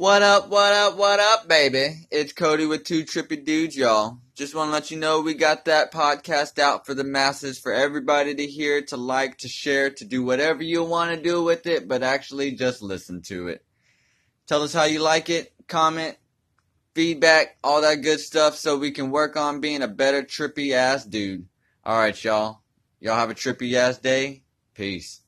What up, what up, what up, baby? It's Cody with Two Trippy Dudes, y'all. Just want to let you know we got that podcast out for the masses, for everybody to hear, to like, to share, to do whatever you want to do with it, but actually just listen to it. Tell us how you like it, comment, feedback, all that good stuff so we can work on being a better trippy ass dude. Alright, y'all. Y'all have a trippy ass day. Peace.